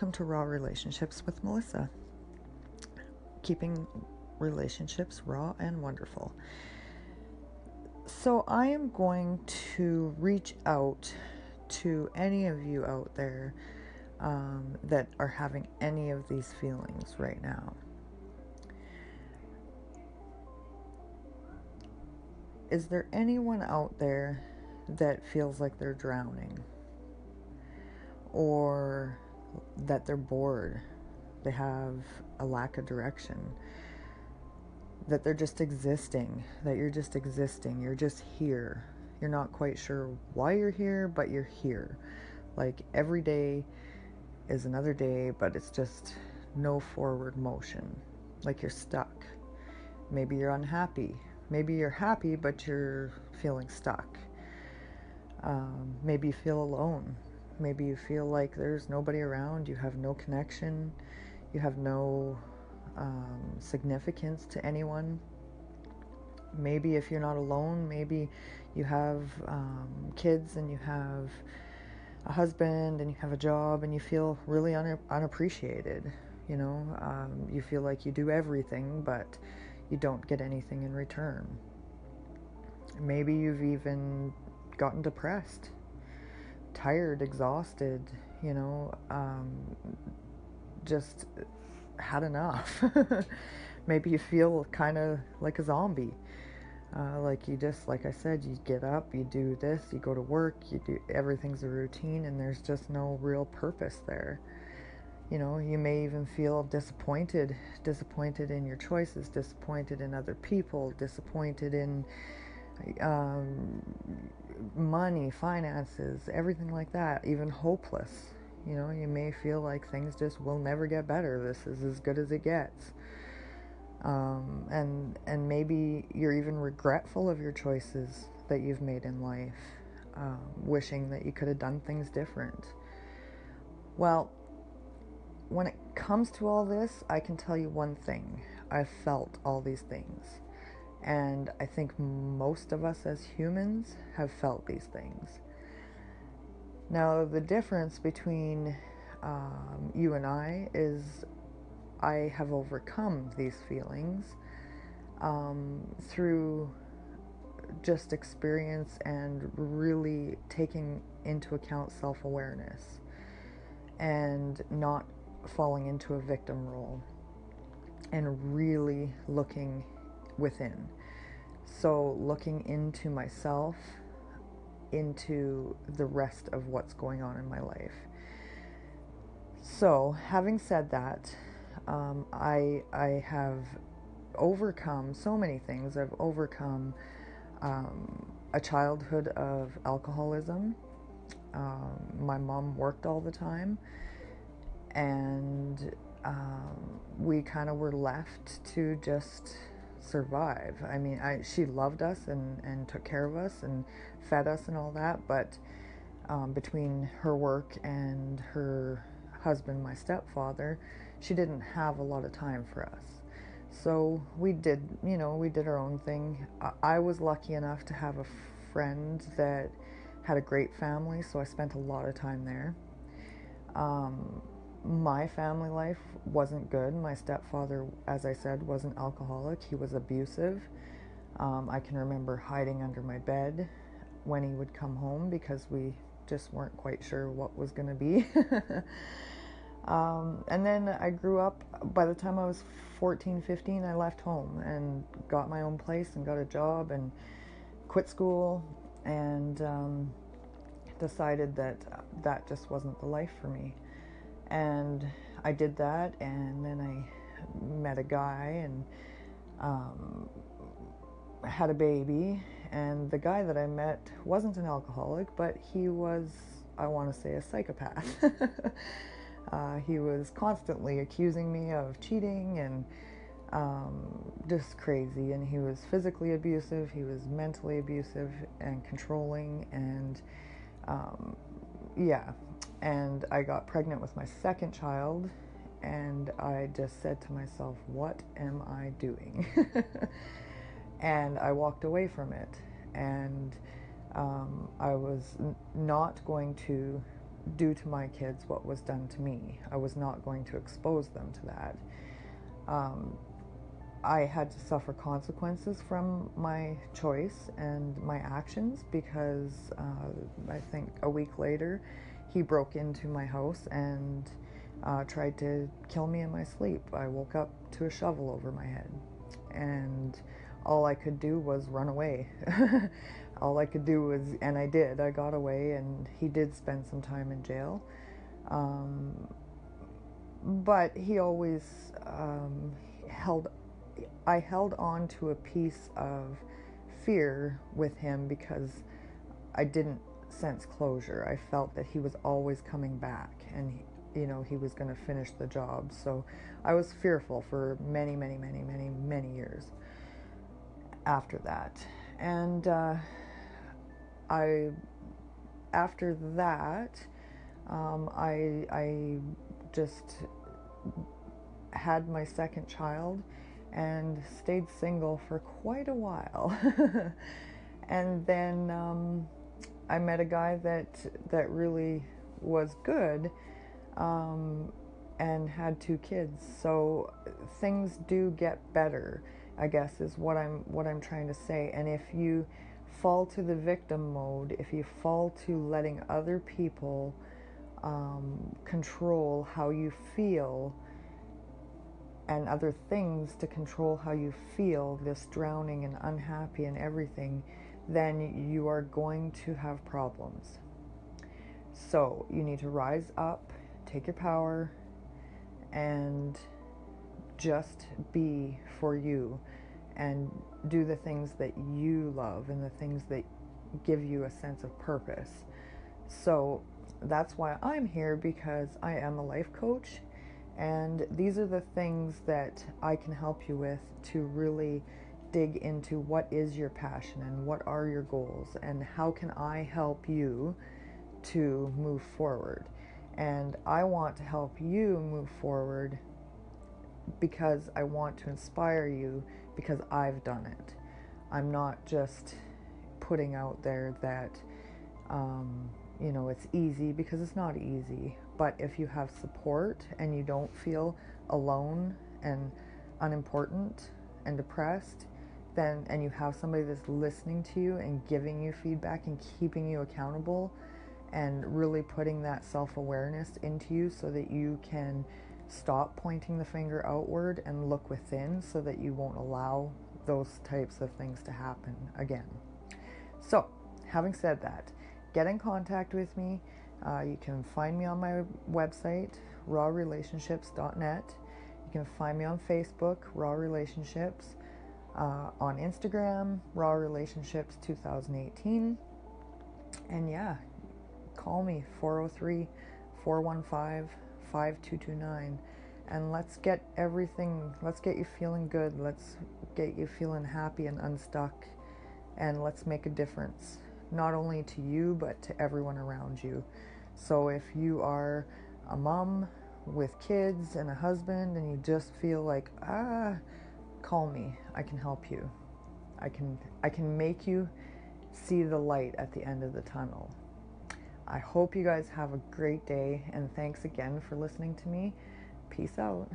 Welcome to Raw Relationships with Melissa. Keeping relationships raw and wonderful. So, I am going to reach out to any of you out there um, that are having any of these feelings right now. Is there anyone out there that feels like they're drowning? or that they're bored, they have a lack of direction, that they're just existing, that you're just existing, you're just here. You're not quite sure why you're here, but you're here. Like every day is another day, but it's just no forward motion. Like you're stuck. Maybe you're unhappy. Maybe you're happy, but you're feeling stuck. Um, maybe you feel alone. Maybe you feel like there's nobody around, you have no connection, you have no um, significance to anyone. Maybe if you're not alone, maybe you have um, kids and you have a husband and you have a job and you feel really un- unappreciated. You know, um, you feel like you do everything, but you don't get anything in return. Maybe you've even gotten depressed tired, exhausted, you know, um, just had enough. Maybe you feel kind of like a zombie. Uh, like you just, like I said, you get up, you do this, you go to work, you do everything's a routine, and there's just no real purpose there. You know, you may even feel disappointed, disappointed in your choices, disappointed in other people, disappointed in um, money, finances, everything like that, even hopeless. You know, you may feel like things just will never get better. This is as good as it gets. Um, and and maybe you're even regretful of your choices that you've made in life, um, wishing that you could have done things different. Well, when it comes to all this, I can tell you one thing: I've felt all these things. And I think most of us as humans have felt these things. Now, the difference between um, you and I is I have overcome these feelings um, through just experience and really taking into account self awareness and not falling into a victim role and really looking within. So, looking into myself, into the rest of what's going on in my life. So, having said that, um, I I have overcome so many things. I've overcome um, a childhood of alcoholism. Um, my mom worked all the time, and um, we kind of were left to just survive. I mean, I, she loved us and, and took care of us and fed us and all that, but um, between her work and her husband, my stepfather, she didn't have a lot of time for us. So we did, you know, we did our own thing. I, was lucky enough to have a friend that had a great family, so I spent a lot of time there. Um, my family life wasn't good. My stepfather, as I said, was an alcoholic. He was abusive. Um, I can remember hiding under my bed when he would come home because we just weren't quite sure what was going to be. um, and then I grew up. By the time I was 14, 15, I left home and got my own place and got a job and quit school and um, decided that that just wasn't the life for me. And I did that, and then I met a guy and um, had a baby. And the guy that I met wasn't an alcoholic, but he was, I want to say, a psychopath. uh, he was constantly accusing me of cheating and um, just crazy. And he was physically abusive, he was mentally abusive and controlling, and um, yeah, and I got pregnant with my second child, and I just said to myself, What am I doing? and I walked away from it, and um, I was n- not going to do to my kids what was done to me. I was not going to expose them to that. Um, I had to suffer consequences from my choice and my actions because uh, I think a week later he broke into my house and uh, tried to kill me in my sleep. I woke up to a shovel over my head and all I could do was run away. all I could do was, and I did, I got away and he did spend some time in jail. Um, but he always um, held I held on to a piece of fear with him because I didn't sense closure. I felt that he was always coming back and he, you know he was going to finish the job. So I was fearful for many, many, many, many, many years after that. And uh, I after that um, I I just had my second child and stayed single for quite a while. and then um, I met a guy that that really was good um, and had two kids. So things do get better, I guess is what I'm what I'm trying to say. And if you fall to the victim mode, if you fall to letting other people um, control how you feel, and other things to control how you feel, this drowning and unhappy and everything, then you are going to have problems. So you need to rise up, take your power, and just be for you and do the things that you love and the things that give you a sense of purpose. So that's why I'm here because I am a life coach and these are the things that I can help you with to really dig into what is your passion and what are your goals and how can I help you to move forward. And I want to help you move forward because I want to inspire you because I've done it. I'm not just putting out there that, um, you know, it's easy because it's not easy. But if you have support and you don't feel alone and unimportant and depressed, then and you have somebody that's listening to you and giving you feedback and keeping you accountable and really putting that self-awareness into you so that you can stop pointing the finger outward and look within so that you won't allow those types of things to happen again. So, having said that, get in contact with me. Uh, you can find me on my website, rawrelationships.net. You can find me on Facebook, Raw Relationships, uh, on Instagram, Raw Relationships 2018. And yeah, call me 403 415 5229 and let's get everything, let's get you feeling good. Let's get you feeling happy and unstuck. And let's make a difference, not only to you, but to everyone around you. So if you are a mom with kids and a husband and you just feel like, ah, call me. I can help you. I can I can make you see the light at the end of the tunnel. I hope you guys have a great day and thanks again for listening to me. Peace out.